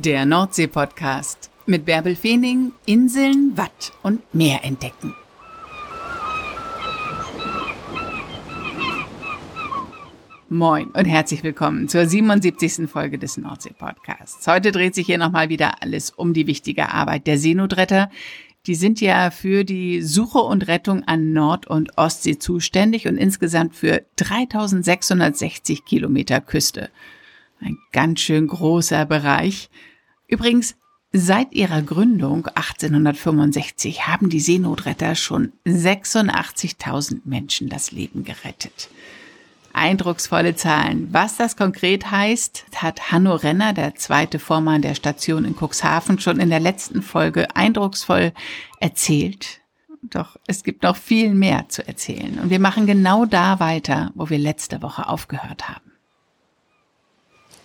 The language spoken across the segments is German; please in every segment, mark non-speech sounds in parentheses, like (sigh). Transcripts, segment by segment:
Der Nordsee-Podcast mit Bärbel Feening, Inseln, Watt und Meer entdecken. Moin und herzlich willkommen zur 77. Folge des Nordsee-Podcasts. Heute dreht sich hier nochmal wieder alles um die wichtige Arbeit der Seenotretter. Die sind ja für die Suche und Rettung an Nord- und Ostsee zuständig und insgesamt für 3660 Kilometer Küste. Ein ganz schön großer Bereich. Übrigens, seit ihrer Gründung 1865 haben die Seenotretter schon 86.000 Menschen das Leben gerettet. Eindrucksvolle Zahlen. Was das konkret heißt, hat Hanno Renner, der zweite Vormann der Station in Cuxhaven, schon in der letzten Folge eindrucksvoll erzählt. Doch es gibt noch viel mehr zu erzählen. Und wir machen genau da weiter, wo wir letzte Woche aufgehört haben.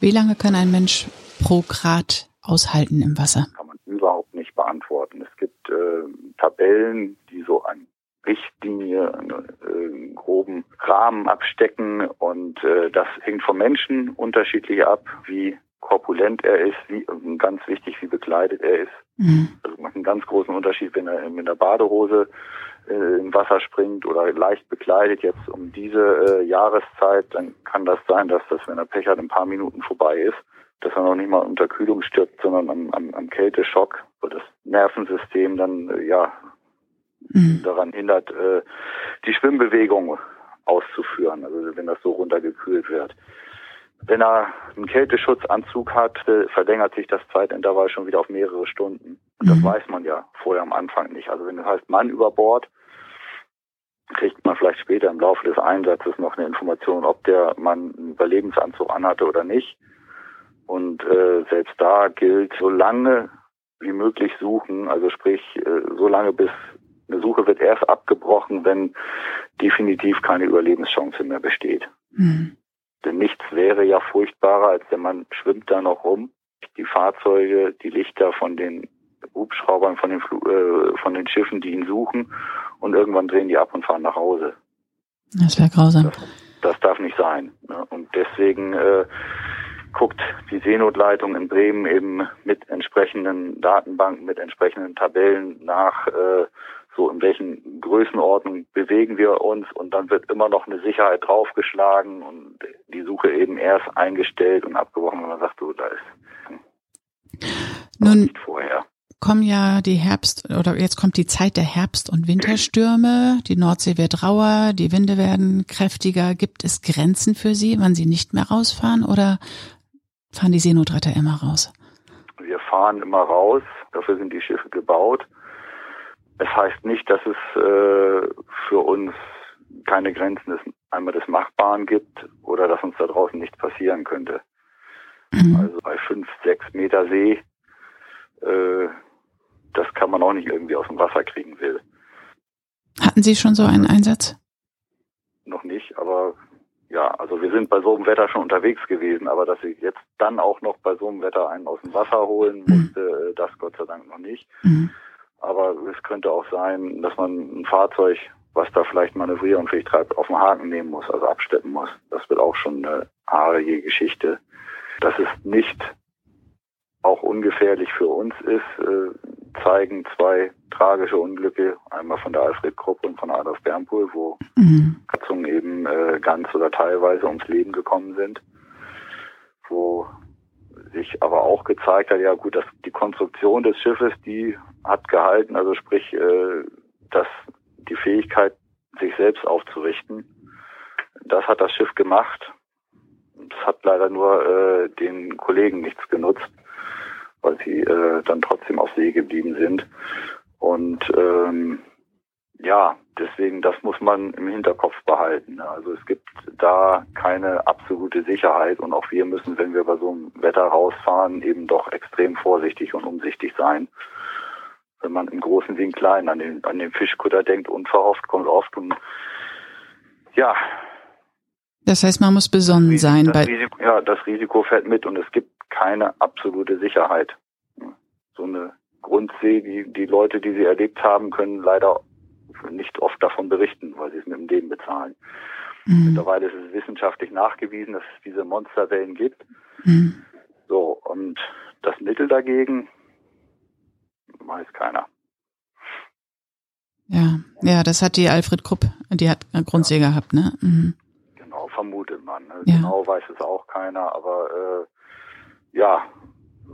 Wie lange kann ein Mensch pro Grad aushalten im Wasser? Kann man überhaupt nicht beantworten. Es gibt äh, Tabellen, die so an Richtlinie, einen äh, groben Rahmen abstecken und äh, das hängt vom Menschen unterschiedlich ab, wie korpulent er ist, wie ganz wichtig, wie bekleidet er ist. Mhm. Also macht einen ganz großen Unterschied, wenn er mit der Badehose äh, im Wasser springt oder leicht bekleidet jetzt um diese äh, Jahreszeit, dann kann das sein, dass das, wenn er Pech hat, ein paar Minuten vorbei ist, dass er noch nicht mal unter Kühlung stirbt, sondern am, am, am Kälteschock, wo das Nervensystem dann äh, ja mhm. daran hindert, äh, die Schwimmbewegung auszuführen, also wenn das so runtergekühlt wird. Wenn er einen Kälteschutzanzug hat, äh, verlängert sich das Zeitintervall schon wieder auf mehrere Stunden. Und das mhm. weiß man ja vorher am Anfang nicht. Also wenn das heißt Mann über Bord, kriegt man vielleicht später im Laufe des Einsatzes noch eine Information, ob der Mann einen Überlebensanzug anhatte oder nicht. Und äh, selbst da gilt, so lange wie möglich suchen, also sprich, äh, so lange bis eine Suche wird erst abgebrochen, wenn definitiv keine Überlebenschance mehr besteht. Mhm. Denn nichts wäre ja furchtbarer, als der Mann schwimmt da noch rum. Die Fahrzeuge, die Lichter von den Hubschraubern, von den, Fl äh, von den Schiffen, die ihn suchen und irgendwann drehen die ab und fahren nach Hause. Das wäre grausam. Das, das, darf nicht sein. Ne? Und deswegen äh, guckt die Seenotleitung in Bremen eben mit entsprechenden Datenbanken, mit entsprechenden Tabellen nach, äh, so in welchen Größenordnungen bewegen wir uns und dann wird immer noch eine Sicherheit draufgeschlagen und die Suche eben erst eingestellt und abgebrochen, wenn man sagt, so, da ist Nun, nicht vorher. Kommen ja die Herbst oder jetzt kommt die Zeit der Herbst- und Winterstürme. Die Nordsee wird rauer, die Winde werden kräftiger. Gibt es Grenzen für Sie, wann Sie nicht mehr rausfahren oder fahren die Seenotretter immer raus? Wir fahren immer raus. Dafür sind die Schiffe gebaut. Es heißt nicht, dass es äh, für uns keine Grenzen des, einmal des Machbaren gibt oder dass uns da draußen nichts passieren könnte. Mhm. Also bei fünf, sechs Meter See, äh, das kann man auch nicht irgendwie aus dem Wasser kriegen will. Hatten Sie schon so einen Einsatz? Noch nicht, aber ja, also wir sind bei so einem Wetter schon unterwegs gewesen, aber dass ich jetzt dann auch noch bei so einem Wetter einen aus dem Wasser holen mhm. musste, mhm. das Gott sei Dank noch nicht. Mhm. Aber es könnte auch sein, dass man ein Fahrzeug, was da vielleicht manövrierunfähig treibt, auf den Haken nehmen muss, also absteppen muss. Das wird auch schon eine haarige Geschichte. Dass es nicht auch ungefährlich für uns ist, äh, zeigen zwei tragische Unglücke, einmal von der Alfred Krupp und von Adolf Bernpool, wo mhm. Katzungen eben äh, ganz oder teilweise ums Leben gekommen sind, wo sich aber auch gezeigt hat, ja gut, dass die Konstruktion des Schiffes, die hat gehalten, also sprich, äh, dass die Fähigkeit, sich selbst aufzurichten, das hat das Schiff gemacht. Es hat leider nur äh, den Kollegen nichts genutzt, weil sie äh, dann trotzdem auf See geblieben sind. Und ähm, ja, deswegen, das muss man im Hinterkopf behalten. Also es gibt da keine absolute Sicherheit und auch wir müssen, wenn wir bei so einem Wetter rausfahren, eben doch extrem vorsichtig und umsichtig sein. Wenn man im Großen wie im Kleinen an den, an den Fischkutter denkt, unverhofft kommt oft und ja. Das heißt, man muss besonnen sein. Das Risiko, ja, das Risiko fällt mit und es gibt keine absolute Sicherheit. So eine Grundsee, die, die Leute, die sie erlebt haben, können leider nicht oft davon berichten, weil sie es mit dem Leben bezahlen. Mhm. Mittlerweile ist es wissenschaftlich nachgewiesen, dass es diese Monsterwellen gibt. Mhm. So, und das Mittel dagegen weiß keiner. Ja, ja, das hat die Alfred Krupp, die hat Grundsee ja. gehabt, ne? Mhm. Genau, vermutet man. Ne? Ja. Genau weiß es auch keiner, aber äh, ja,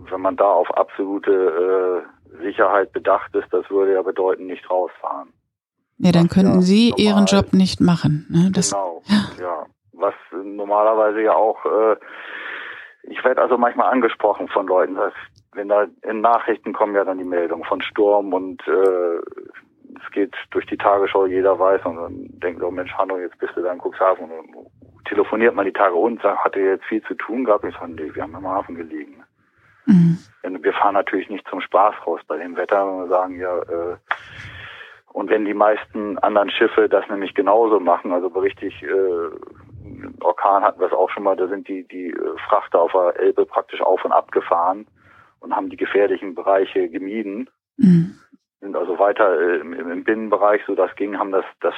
wenn man da auf absolute äh, Sicherheit bedacht ist, das würde ja bedeuten, nicht rausfahren. Ja, dann könnten ja Sie Ihren Job nicht machen. Ne? Das, genau, ja. ja. Was normalerweise ja auch, äh, ich werde also manchmal angesprochen von Leuten, dass wenn da in Nachrichten kommen ja dann die Meldungen von Sturm und äh, es geht durch die Tagesschau, jeder weiß und dann denkt, oh Mensch, Hanno, jetzt bist du da in Cuxhaven und telefoniert man die Tage und sagt, hatte jetzt viel zu tun gehabt. Ich sage, nee, wir haben im Hafen gelegen. Mhm. Wir fahren natürlich nicht zum Spaß raus bei dem Wetter, wenn wir sagen, ja, äh, und wenn die meisten anderen Schiffe das nämlich genauso machen, also richtig äh, Orkan hatten wir es auch schon mal, da sind die, die äh, Frachter auf der Elbe praktisch auf und ab gefahren und haben die gefährlichen Bereiche gemieden. Mhm. Sind also weiter äh, im, im Binnenbereich, so das ging, haben das, das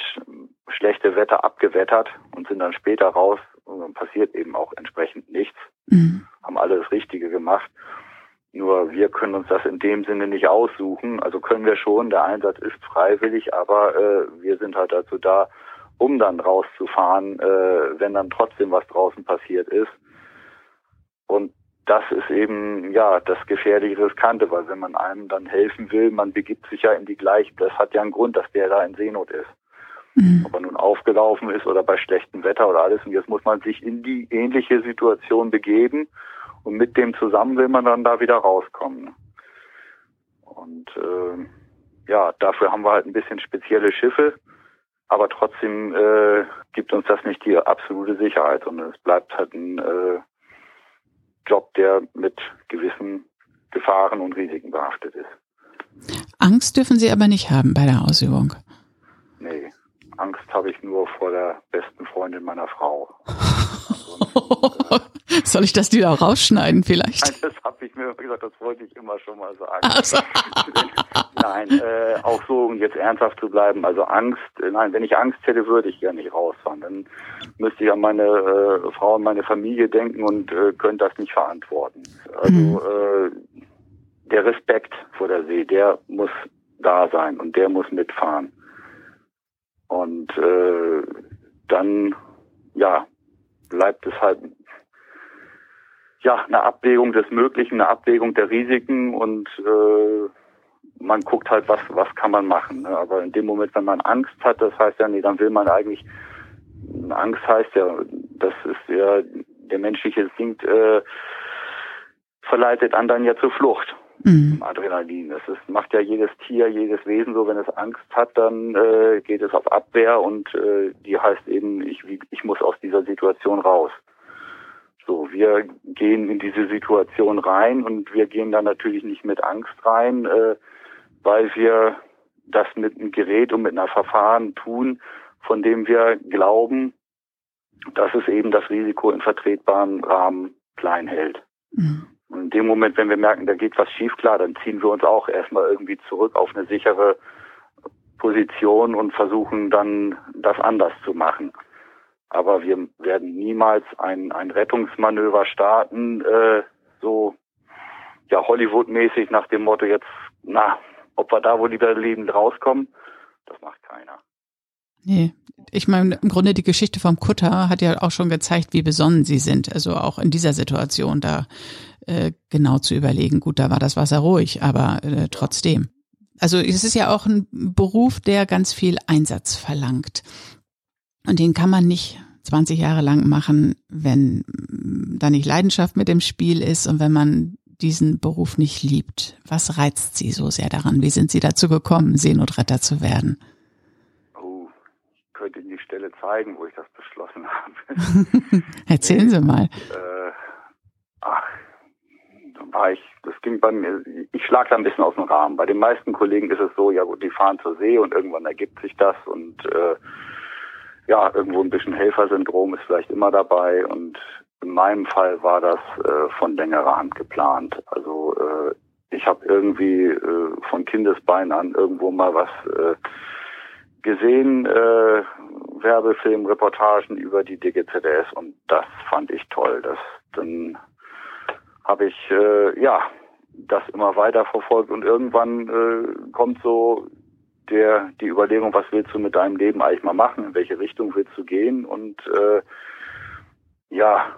schlechte Wetter abgewettert und sind dann später raus und dann passiert eben auch entsprechend nichts. Mhm. Haben alle das Richtige gemacht. Nur wir können uns das in dem Sinne nicht aussuchen. Also können wir schon, der Einsatz ist freiwillig, aber äh, wir sind halt dazu da, um dann rauszufahren, äh, wenn dann trotzdem was draußen passiert ist. Und das ist eben ja das gefährliche Riskante, weil wenn man einem dann helfen will, man begibt sich ja in die gleiche, das hat ja einen Grund, dass der da in Seenot ist. Mhm. Ob er nun aufgelaufen ist oder bei schlechtem Wetter oder alles. Und jetzt muss man sich in die ähnliche Situation begeben und mit dem zusammen will man dann da wieder rauskommen. Und äh, ja, dafür haben wir halt ein bisschen spezielle Schiffe, aber trotzdem äh, gibt uns das nicht die absolute Sicherheit, sondern es bleibt halt ein äh, Job, der mit gewissen Gefahren und Risiken behaftet ist. Angst dürfen Sie aber nicht haben bei der Ausübung. Nee, Angst habe ich nur vor der besten Freundin meiner Frau. (laughs) Soll ich das wieder rausschneiden vielleicht? Nein, das habe ich mir gesagt, das wollte ich immer schon mal sagen. Also. (laughs) nein, äh, auch so, um jetzt ernsthaft zu bleiben, also Angst, äh, nein, wenn ich Angst hätte, würde ich ja nicht rausfahren. Dann müsste ich an meine äh, Frau und meine Familie denken und äh, könnte das nicht verantworten. Also mhm. äh, der Respekt vor der See, der muss da sein und der muss mitfahren. Und äh, dann, ja, bleibt es halt ja eine Abwägung des Möglichen, eine Abwägung der Risiken und äh, man guckt halt, was was kann man machen. Ne? Aber in dem Moment, wenn man Angst hat, das heißt ja, nee, dann will man eigentlich Angst heißt ja, das ist ja der menschliche Instinkt äh, verleitet anderen ja zur Flucht. Mhm. Adrenalin. Das ist, macht ja jedes Tier, jedes Wesen so, wenn es Angst hat, dann äh, geht es auf Abwehr und äh, die heißt eben, ich, ich muss aus dieser Situation raus. So, wir gehen in diese Situation rein und wir gehen dann natürlich nicht mit Angst rein, äh, weil wir das mit einem Gerät und mit einer Verfahren tun, von dem wir glauben, dass es eben das Risiko in vertretbaren Rahmen klein hält. Mhm. In dem Moment, wenn wir merken, da geht was schief, klar, dann ziehen wir uns auch erstmal irgendwie zurück auf eine sichere Position und versuchen dann das anders zu machen. Aber wir werden niemals ein, ein Rettungsmanöver starten, äh, so ja Hollywood-mäßig nach dem Motto jetzt, na, ob wir da wohl wieder lebend rauskommen, das macht keiner. Nee, ich meine, im Grunde die Geschichte vom Kutter hat ja auch schon gezeigt, wie besonnen sie sind. Also auch in dieser Situation da äh, genau zu überlegen. Gut, da war das Wasser ruhig, aber äh, trotzdem. Also es ist ja auch ein Beruf, der ganz viel Einsatz verlangt. Und den kann man nicht 20 Jahre lang machen, wenn da nicht Leidenschaft mit dem Spiel ist und wenn man diesen Beruf nicht liebt. Was reizt Sie so sehr daran? Wie sind Sie dazu gekommen, Seenotretter zu werden? Könnte Ihnen die Stelle zeigen, wo ich das beschlossen (laughs) habe. Erzählen Sie mal. Äh, ach, war ich, das ging bei mir, ich schlag da ein bisschen aus dem Rahmen. Bei den meisten Kollegen ist es so, ja gut, die fahren zur See und irgendwann ergibt sich das und äh, ja, irgendwo ein bisschen Helfersyndrom ist vielleicht immer dabei und in meinem Fall war das äh, von längerer Hand geplant. Also äh, ich habe irgendwie äh, von Kindesbein an irgendwo mal was äh, gesehen, äh, Werbefilm, Reportagen über die DGZS und das fand ich toll. Das dann habe ich äh, ja das immer weiter verfolgt und irgendwann äh, kommt so der die Überlegung, was willst du mit deinem Leben eigentlich mal machen, in welche Richtung willst du gehen und äh, ja,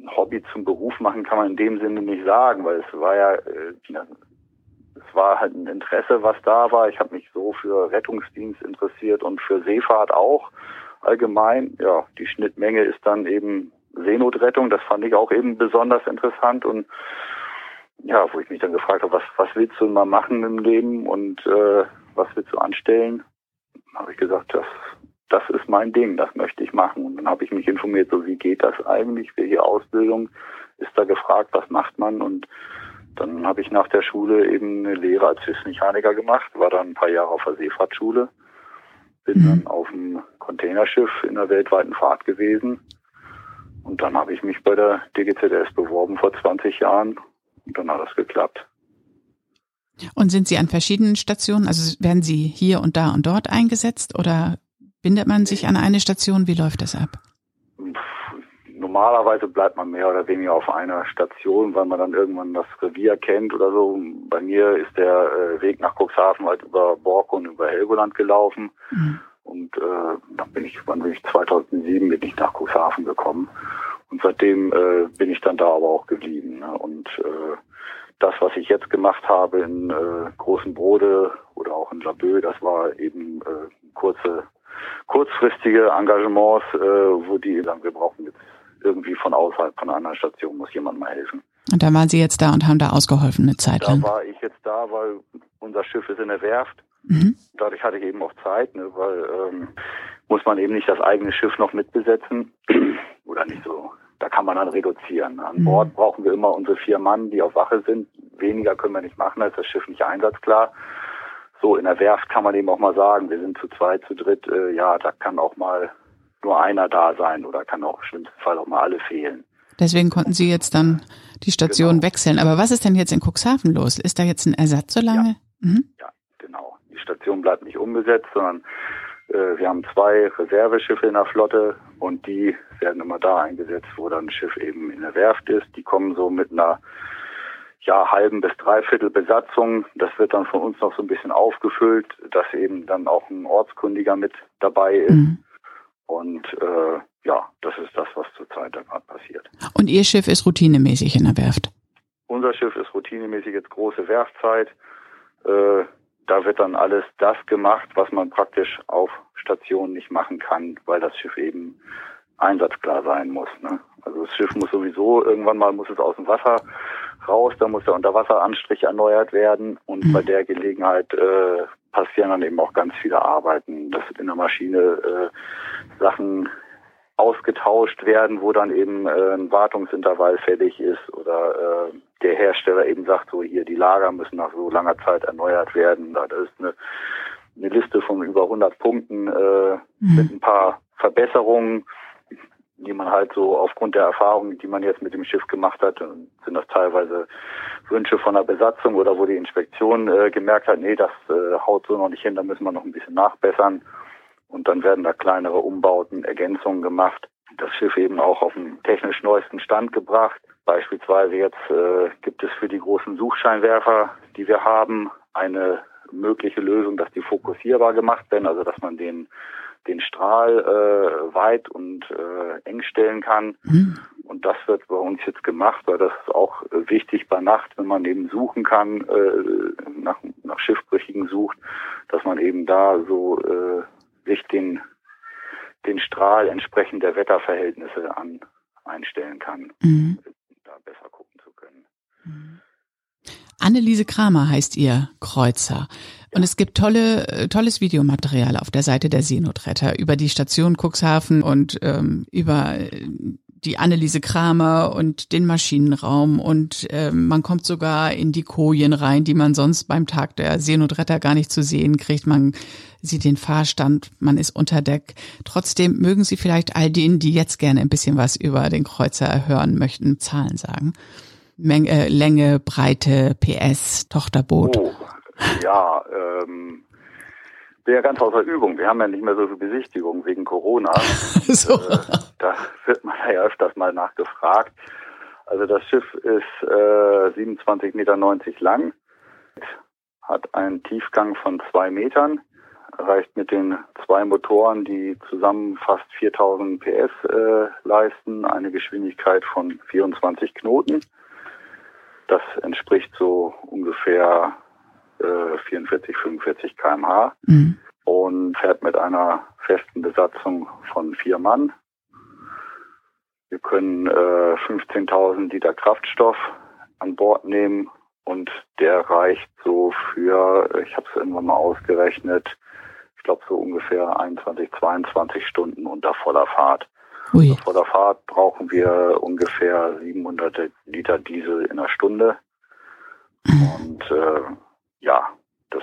ein Hobby zum Beruf machen kann man in dem Sinne nicht sagen, weil es war ja, äh, es war halt ein Interesse, was da war. Ich habe mich so für Rettungsdienst interessiert und für Seefahrt auch allgemein. Ja, die Schnittmenge ist dann eben Seenotrettung. Das fand ich auch eben besonders interessant und ja, wo ich mich dann gefragt habe, was, was willst du mal machen im Leben und äh, was willst du anstellen? habe ich gesagt, das, das ist mein Ding, das möchte ich machen. Und dann habe ich mich informiert, so wie geht das eigentlich, welche Ausbildung ist da gefragt, was macht man und dann habe ich nach der Schule eben eine Lehre als Hilfsmechaniker gemacht, war dann ein paar Jahre auf der Seefahrtschule, bin mhm. dann auf dem Containerschiff in der weltweiten Fahrt gewesen und dann habe ich mich bei der DGZS beworben vor 20 Jahren und dann hat das geklappt. Und sind Sie an verschiedenen Stationen, also werden Sie hier und da und dort eingesetzt oder bindet man sich an eine Station? Wie läuft das ab? Normalerweise bleibt man mehr oder weniger auf einer Station, weil man dann irgendwann das Revier kennt oder so. Bei mir ist der äh, Weg nach Cuxhaven halt über Bork und über Helgoland gelaufen. Mhm. Und äh, dann bin ich, wann bin ich 2007 bin ich nach Cuxhaven gekommen. Und seitdem äh, bin ich dann da aber auch geblieben. Ne? Und äh, das, was ich jetzt gemacht habe in äh, Großen Brode oder auch in Laboe, das war eben äh, kurze, kurzfristige Engagements, äh, wo die sagen, wir brauchen jetzt irgendwie von außerhalb von einer anderen Station, muss jemand mal helfen. Und da waren Sie jetzt da und haben da ausgeholfen eine Zeit lang? Da war ich jetzt da, weil unser Schiff ist in der Werft. Mhm. Dadurch hatte ich eben auch Zeit, ne, weil ähm, muss man eben nicht das eigene Schiff noch mitbesetzen (clears throat) oder nicht so da kann man dann reduzieren. An mhm. Bord brauchen wir immer unsere vier Mann, die auf Wache sind. Weniger können wir nicht machen, da ist das Schiff nicht einsatzklar. So, in der Werft kann man eben auch mal sagen, wir sind zu zweit, zu dritt, äh, ja, da kann auch mal nur einer da sein oder kann auch im schlimmsten Fall auch mal alle fehlen. Deswegen konnten Sie jetzt dann die Station genau. wechseln. Aber was ist denn jetzt in Cuxhaven los? Ist da jetzt ein Ersatz so lange? Ja, mhm. ja genau. Die Station bleibt nicht unbesetzt, sondern äh, wir haben zwei Reserveschiffe in der Flotte und die werden immer da eingesetzt, wo dann ein Schiff eben in der Werft ist. Die kommen so mit einer ja, halben bis dreiviertel Besatzung. Das wird dann von uns noch so ein bisschen aufgefüllt, dass eben dann auch ein Ortskundiger mit dabei ist. Mhm. Und äh, ja, das ist das, was zurzeit da gerade passiert. Und Ihr Schiff ist routinemäßig in der Werft? Unser Schiff ist routinemäßig jetzt große Werftzeit. Äh, da wird dann alles das gemacht, was man praktisch auf Station nicht machen kann, weil das Schiff eben einsatzklar sein muss. Ne? Also das Schiff muss sowieso irgendwann mal muss es aus dem Wasser raus, da muss der Unterwasseranstrich erneuert werden und mhm. bei der Gelegenheit äh, passieren dann eben auch ganz viele Arbeiten, dass in der Maschine äh, Sachen ausgetauscht werden, wo dann eben äh, ein Wartungsintervall fällig ist oder äh, der Hersteller eben sagt, so hier die Lager müssen nach so langer Zeit erneuert werden. Da ist eine, eine Liste von über 100 Punkten äh, mhm. mit ein paar Verbesserungen, die man halt so aufgrund der Erfahrungen, die man jetzt mit dem Schiff gemacht hat, sind das teilweise Wünsche von der Besatzung oder wo die Inspektion äh, gemerkt hat, nee, das äh, haut so noch nicht hin, da müssen wir noch ein bisschen nachbessern. Und dann werden da kleinere Umbauten, Ergänzungen gemacht. Das Schiff eben auch auf den technisch neuesten Stand gebracht. Beispielsweise jetzt äh, gibt es für die großen Suchscheinwerfer, die wir haben, eine mögliche Lösung, dass die fokussierbar gemacht werden, also dass man den den Strahl äh, weit und äh, eng stellen kann. Mhm. Und das wird bei uns jetzt gemacht, weil das ist auch äh, wichtig bei Nacht, wenn man eben suchen kann, äh, nach, nach Schiffbrüchigen sucht, dass man eben da so äh, sich den, den Strahl entsprechend der Wetterverhältnisse an, einstellen kann, mhm. da besser gucken zu können. Mhm. Anneliese Kramer heißt ihr Kreuzer. Und es gibt tolle, äh, tolles Videomaterial auf der Seite der Seenotretter über die Station Cuxhaven und ähm, über äh, die Anneliese Kramer und den Maschinenraum und äh, man kommt sogar in die Kojen rein, die man sonst beim Tag der Seenotretter gar nicht zu sehen kriegt. Man sieht den Fahrstand, man ist unter Deck. Trotzdem mögen Sie vielleicht all denen, die jetzt gerne ein bisschen was über den Kreuzer hören möchten, Zahlen sagen. Menge, äh, Länge, Breite, PS, Tochterboot. Oh, ja, ähm, bin ja ganz außer Übung. Wir haben ja nicht mehr so viel Besichtigung wegen Corona. (laughs) so. Äh, da wird man ja öfters mal nachgefragt. Also das Schiff ist äh, 27,90 Meter lang, hat einen Tiefgang von zwei Metern, reicht mit den zwei Motoren, die zusammen fast 4000 PS äh, leisten, eine Geschwindigkeit von 24 Knoten. Das entspricht so ungefähr äh, 44, 45 kmh mhm. und fährt mit einer festen Besatzung von vier Mann. Wir können äh, 15.000 Liter Kraftstoff an Bord nehmen und der reicht so für, ich habe es irgendwann mal ausgerechnet, ich glaube so ungefähr 21, 22 Stunden unter voller Fahrt. Ui. Unter voller Fahrt brauchen wir ungefähr 700 Liter Diesel in einer Stunde. Und äh, ja, das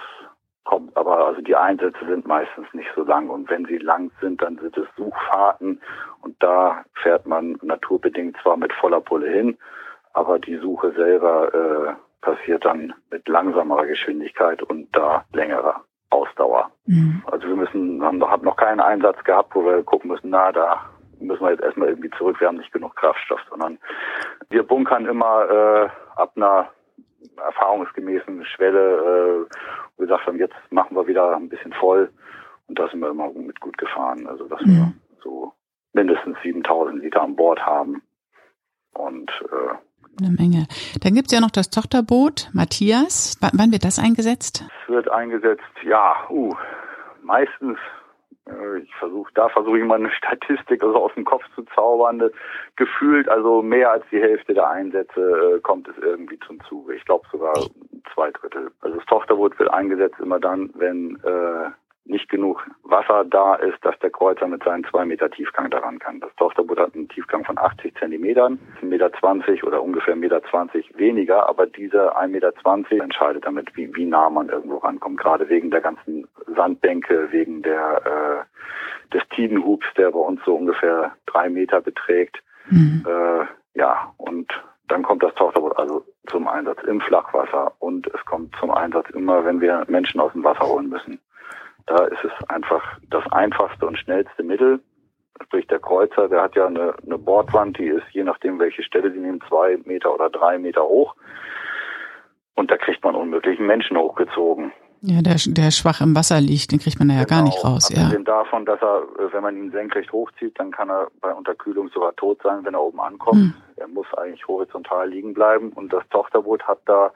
kommt aber, also die Einsätze sind meistens nicht so lang und wenn sie lang sind, dann sind es Suchfahrten und da fährt man naturbedingt zwar mit voller Pulle hin, aber die Suche selber äh, passiert dann mit langsamerer Geschwindigkeit und da längerer Ausdauer. Mhm. Also wir müssen, haben, haben noch keinen Einsatz gehabt, wo wir gucken müssen, na, da müssen wir jetzt erstmal irgendwie zurück, wir haben nicht genug Kraftstoff, sondern wir bunkern immer äh, ab einer erfahrungsgemäßen Schwelle, äh, wo wir gesagt haben, jetzt machen wir wieder ein bisschen voll und da sind wir immer mit gut gefahren. Also dass mhm. wir so mindestens 7000 Liter an Bord haben und äh, eine Menge. Dann gibt's ja noch das Tochterboot Matthias. W wann wird das eingesetzt? Es wird eingesetzt, ja, uh, meistens ich versuche, da versuche ich mal eine (laughs) Statistik also aus dem Kopf zu zaubern. Gefühlt, also mehr als die Hälfte der Einsätze äh, kommt es irgendwie zum Zuge. Ich glaube sogar zwei Drittel. Also das Tochterboot wird eingesetzt immer dann, wenn äh, nicht genug Wasser da ist, dass der Kreuzer mit seinen zwei Meter Tiefgang daran kann. Das Tochterboot hat einen Tiefgang von 80 Zentimetern, 1,20 Meter oder ungefähr 1,20 Meter weniger, aber diese 1,20 Meter entscheidet damit, wie, wie nah man irgendwo rankommt, gerade wegen der ganzen Sandbänke, wegen der äh, des Tidenhubs, der bei uns so ungefähr drei Meter beträgt. Mhm. Äh, ja, und dann kommt das Tochterboot also zum Einsatz im Flachwasser und es kommt zum Einsatz immer, wenn wir Menschen aus dem Wasser holen müssen. Da ist es einfach das einfachste und schnellste Mittel. Sprich, der Kreuzer, der hat ja eine, eine Bordwand, die ist, je nachdem welche Stelle sie nehmen, zwei Meter oder drei Meter hoch. Und da kriegt man unmöglich einen Menschen hochgezogen. Ja, der, der schwach im Wasser liegt, den kriegt man da ja gar nicht genau. raus. Abgesehen ja. davon, dass er, wenn man ihn senkrecht hochzieht, dann kann er bei Unterkühlung sogar tot sein, wenn er oben ankommt. Hm. Er muss eigentlich horizontal liegen bleiben. Und das Tochterboot hat da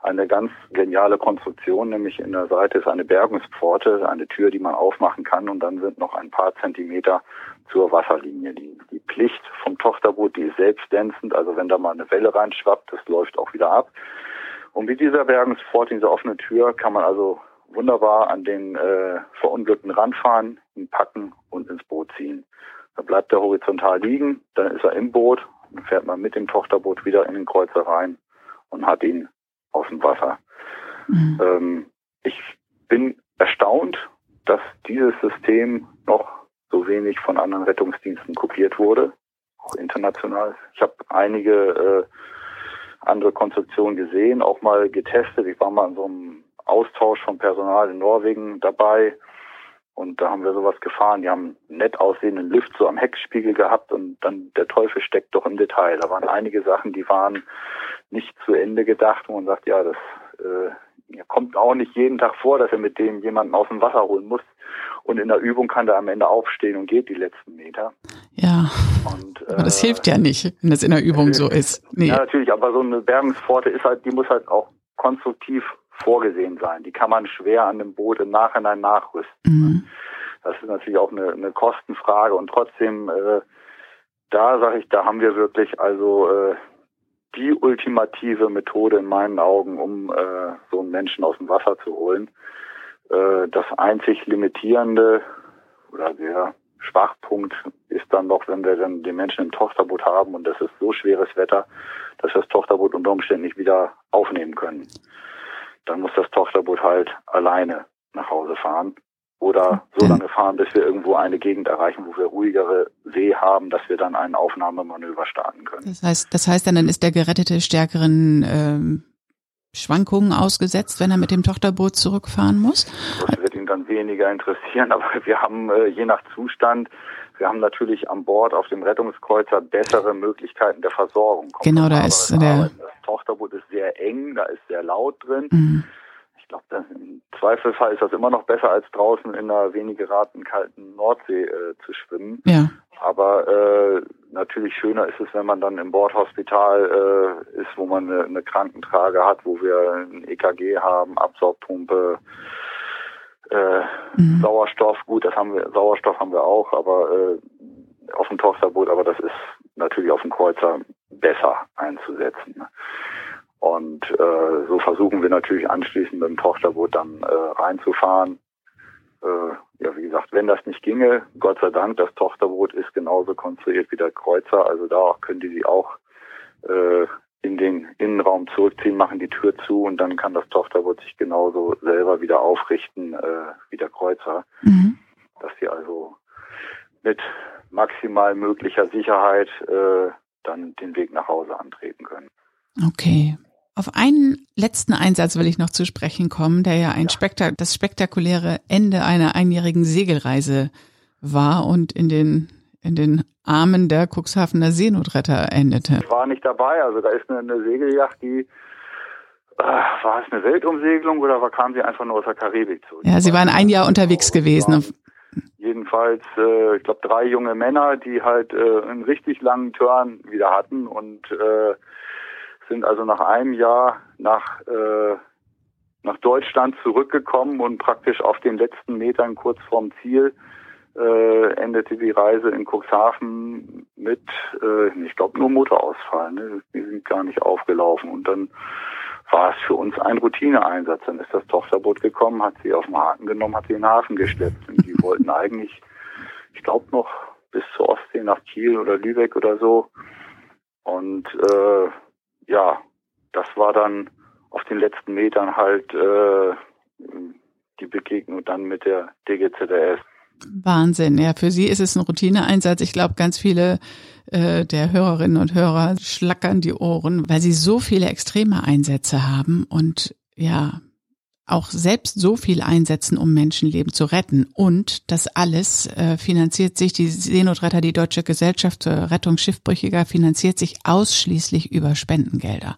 eine ganz geniale Konstruktion, nämlich in der Seite ist eine Bergungspforte, eine Tür, die man aufmachen kann und dann sind noch ein paar Zentimeter zur Wasserlinie. Die, die Pflicht vom Tochterboot, die ist selbstdänzend, also wenn da mal eine Welle reinschwappt, das läuft auch wieder ab. Und mit dieser Bergungspforte, dieser offenen Tür, kann man also wunderbar an den äh, Verunglückten ranfahren, ihn packen und ins Boot ziehen. Dann bleibt er horizontal liegen, dann ist er im Boot, dann fährt man mit dem Tochterboot wieder in den Kreuzer rein und hat ihn aus dem Wasser. Mhm. Ähm, ich bin erstaunt, dass dieses System noch so wenig von anderen Rettungsdiensten kopiert wurde, auch international. Ich habe einige äh, andere Konstruktionen gesehen, auch mal getestet. Ich war mal in so einem Austausch von Personal in Norwegen dabei und da haben wir sowas gefahren. Die haben einen nett aussehenden Lift so am Heckspiegel gehabt und dann der Teufel steckt doch im Detail. Da waren einige Sachen, die waren nicht zu Ende gedacht, wo man sagt, ja, das äh, kommt auch nicht jeden Tag vor, dass er mit dem jemanden aus dem Wasser holen muss. Und in der Übung kann er am Ende aufstehen und geht die letzten Meter. Ja. Und, äh, aber das hilft ja nicht, wenn das in der Übung so ist. Nee. Ja, natürlich, aber so eine Bergungspforte ist halt, die muss halt auch konstruktiv vorgesehen sein. Die kann man schwer an dem Boot im Nachhinein nachrüsten. Mhm. Das ist natürlich auch eine, eine Kostenfrage und trotzdem, äh, da sage ich, da haben wir wirklich also äh, die ultimative Methode in meinen Augen, um äh, so einen Menschen aus dem Wasser zu holen. Äh, das einzig limitierende oder der Schwachpunkt ist dann noch, wenn wir dann den Menschen im Tochterboot haben und das ist so schweres Wetter, dass wir das Tochterboot unter Umständen nicht wieder aufnehmen können dann muss das Tochterboot halt alleine nach Hause fahren oder so lange fahren, bis wir irgendwo eine Gegend erreichen, wo wir ruhigere See haben, dass wir dann ein Aufnahmemanöver starten können. Das heißt, das heißt dann, dann ist der Gerettete stärkeren ähm, Schwankungen ausgesetzt, wenn er mit dem Tochterboot zurückfahren muss? Das wird ihm dann weniger interessieren, (laughs) aber wir haben äh, je nach Zustand, wir haben natürlich an Bord auf dem Rettungskreuzer bessere Möglichkeiten der Versorgung. Kommt genau, da ist der... Das Tochterboot ist sehr eng, da ist sehr laut drin. Mhm. Ich glaube, im Zweifelfall ist das immer noch besser, als draußen in einer wenig geraten kalten Nordsee äh, zu schwimmen. Ja. Aber äh, natürlich schöner ist es, wenn man dann im Bordhospital äh, ist, wo man eine, eine Krankentrage hat, wo wir ein EKG haben, Absaugpumpe, äh, mhm. Sauerstoff. Gut, das haben wir, Sauerstoff haben wir auch, aber äh, auf dem Tochterboot, aber das ist natürlich auf dem Kreuzer besser einzusetzen. Und äh, so versuchen wir natürlich anschließend mit dem Tochterboot dann äh, reinzufahren äh, ja, wie gesagt, wenn das nicht ginge, Gott sei Dank, das Tochterboot ist genauso konstruiert wie der Kreuzer, also da können die sie auch äh, in den Innenraum zurückziehen, machen die Tür zu und dann kann das Tochterboot sich genauso selber wieder aufrichten äh, wie der Kreuzer. Mhm. Dass sie also mit maximal möglicher Sicherheit äh, dann den Weg nach Hause antreten können. Okay. Auf einen letzten Einsatz will ich noch zu sprechen kommen, der ja ein ja. Spektak das spektakuläre Ende einer einjährigen Segelreise war und in den in den Armen der Cuxhavener Seenotretter endete. Ich war nicht dabei, also da ist eine, eine Segelyacht, die äh, war es eine Weltumsegelung oder war, kam sie einfach nur aus der Karibik zu? Ja, sie waren ein Jahr unterwegs gewesen. Jedenfalls, äh, ich glaube, drei junge Männer, die halt äh, einen richtig langen Turn wieder hatten und äh, sind also nach einem Jahr nach, äh, nach Deutschland zurückgekommen und praktisch auf den letzten Metern kurz vorm Ziel äh, endete die Reise in Cuxhaven mit, äh, ich glaube, nur Motorausfall. Ne? Die sind gar nicht aufgelaufen. Und dann war es für uns ein Routineeinsatz. Dann ist das Tochterboot gekommen, hat sie auf den Haken genommen, hat sie in den Hafen geschleppt. Und die wollten eigentlich, ich glaube, noch bis zur Ostsee nach Kiel oder Lübeck oder so. Und äh, ja, das war dann auf den letzten Metern halt äh, die Begegnung dann mit der DGZS. Wahnsinn, ja, für Sie ist es ein Routineeinsatz. Ich glaube, ganz viele äh, der Hörerinnen und Hörer schlackern die Ohren, weil sie so viele extreme Einsätze haben und ja, auch selbst so viel einsetzen, um Menschenleben zu retten. Und das alles äh, finanziert sich, die Seenotretter, die Deutsche Gesellschaft zur Rettung Schiffbrüchiger, finanziert sich ausschließlich über Spendengelder.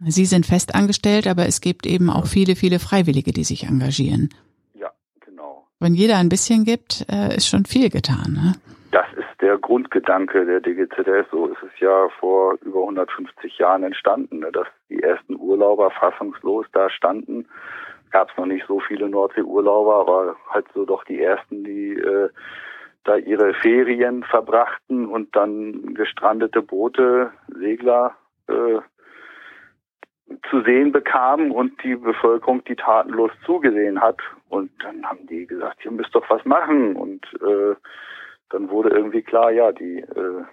Sie sind fest angestellt, aber es gibt eben auch viele, viele Freiwillige, die sich engagieren. Ja, genau. Wenn jeder ein bisschen gibt, äh, ist schon viel getan. Ne? Das ist der Grundgedanke der DGZS. So ist es ja vor über 150 Jahren entstanden, ne, dass die ersten Urlauber fassungslos da standen. Gab es noch nicht so viele Nordsee-Urlauber, aber halt so doch die ersten, die äh, da ihre Ferien verbrachten und dann gestrandete Boote, Segler äh, zu sehen bekamen und die Bevölkerung die tatenlos zugesehen hat. Und dann haben die gesagt, ihr müsst doch was machen. Und äh, dann wurde irgendwie klar, ja, die äh,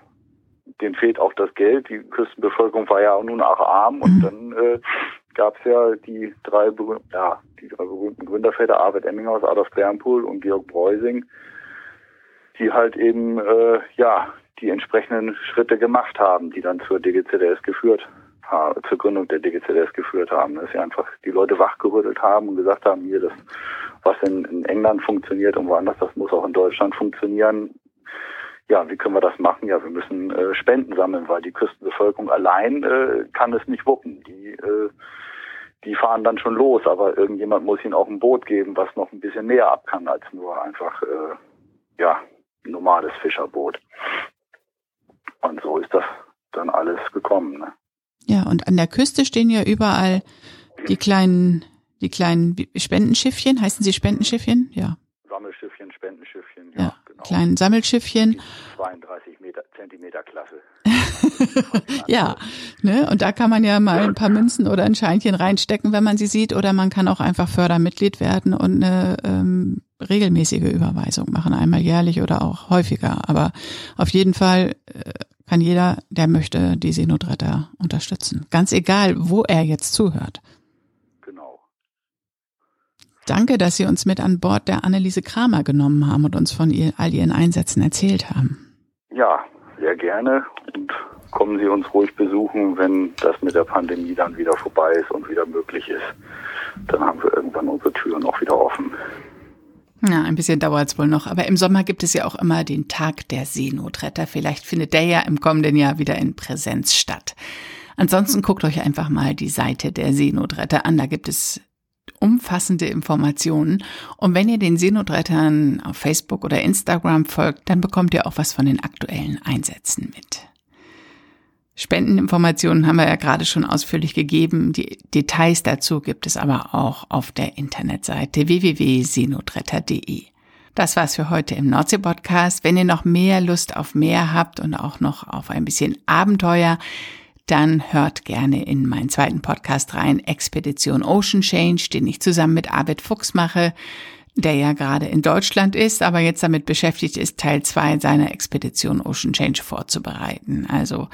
denen fehlt auch das Geld. Die Küstenbevölkerung war ja auch nun auch arm und mhm. dann äh, gab es ja die drei ja die drei berühmten Gründerväter Arvid Emminghaus, Adolf Bernpool und Georg Breusing, die halt eben äh, ja die entsprechenden Schritte gemacht haben, die dann zur DGCDS geführt haben, zur Gründung der DGCDS geführt haben, dass sie einfach die Leute wachgerüttelt haben und gesagt haben, hier das was in, in England funktioniert und woanders, das muss auch in Deutschland funktionieren ja, wie können wir das machen? Ja, wir müssen äh, Spenden sammeln, weil die Küstenbevölkerung allein äh, kann es nicht wuppen. Die, äh, die fahren dann schon los, aber irgendjemand muss ihnen auch ein Boot geben, was noch ein bisschen näher ab kann als nur einfach äh, ja ein normales Fischerboot. Und so ist das dann alles gekommen. Ne? Ja, und an der Küste stehen ja überall die kleinen, die kleinen Spendenschiffchen. Heißen sie Spendenschiffchen? Ja. Sammelschiffchen, Spendenschiffchen, ja, ja. Kleinen Sammelschiffchen. 32 Meter, Zentimeter Klasse. (laughs) ja, ne? Und da kann man ja mal ein paar Münzen oder ein Scheinchen reinstecken, wenn man sie sieht, oder man kann auch einfach Fördermitglied werden und eine ähm, regelmäßige Überweisung machen, einmal jährlich oder auch häufiger. Aber auf jeden Fall äh, kann jeder, der möchte, die Seenotretter unterstützen. Ganz egal, wo er jetzt zuhört. Danke, dass Sie uns mit an Bord der Anneliese Kramer genommen haben und uns von ihr, all Ihren Einsätzen erzählt haben. Ja, sehr gerne und kommen Sie uns ruhig besuchen, wenn das mit der Pandemie dann wieder vorbei ist und wieder möglich ist. Dann haben wir irgendwann unsere Türen auch wieder offen. Ja, ein bisschen dauert es wohl noch, aber im Sommer gibt es ja auch immer den Tag der Seenotretter. Vielleicht findet der ja im kommenden Jahr wieder in Präsenz statt. Ansonsten guckt euch einfach mal die Seite der Seenotretter an. Da gibt es umfassende Informationen. Und wenn ihr den Seenotrettern auf Facebook oder Instagram folgt, dann bekommt ihr auch was von den aktuellen Einsätzen mit. Spendeninformationen haben wir ja gerade schon ausführlich gegeben. Die Details dazu gibt es aber auch auf der Internetseite www.seenotretter.de. Das war's für heute im Nordsee-Podcast. Wenn ihr noch mehr Lust auf mehr habt und auch noch auf ein bisschen Abenteuer, dann hört gerne in meinen zweiten Podcast rein, Expedition Ocean Change, den ich zusammen mit Arvid Fuchs mache, der ja gerade in Deutschland ist, aber jetzt damit beschäftigt ist, Teil zwei seiner Expedition Ocean Change vorzubereiten. Also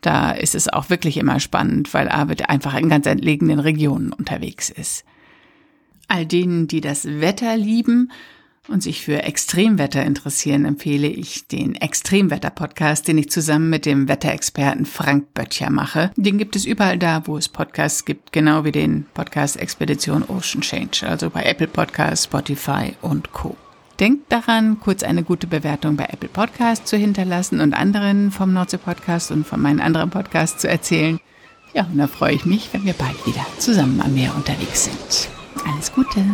da ist es auch wirklich immer spannend, weil Arvid einfach in ganz entlegenen Regionen unterwegs ist. All denen, die das Wetter lieben, und sich für Extremwetter interessieren, empfehle ich den Extremwetter-Podcast, den ich zusammen mit dem Wetterexperten Frank Böttcher mache. Den gibt es überall da, wo es Podcasts gibt, genau wie den Podcast Expedition Ocean Change, also bei Apple Podcasts, Spotify und Co. Denkt daran, kurz eine gute Bewertung bei Apple Podcasts zu hinterlassen und anderen vom Nordsee Podcast und von meinen anderen Podcasts zu erzählen. Ja, und da freue ich mich, wenn wir bald wieder zusammen am Meer unterwegs sind. Alles Gute!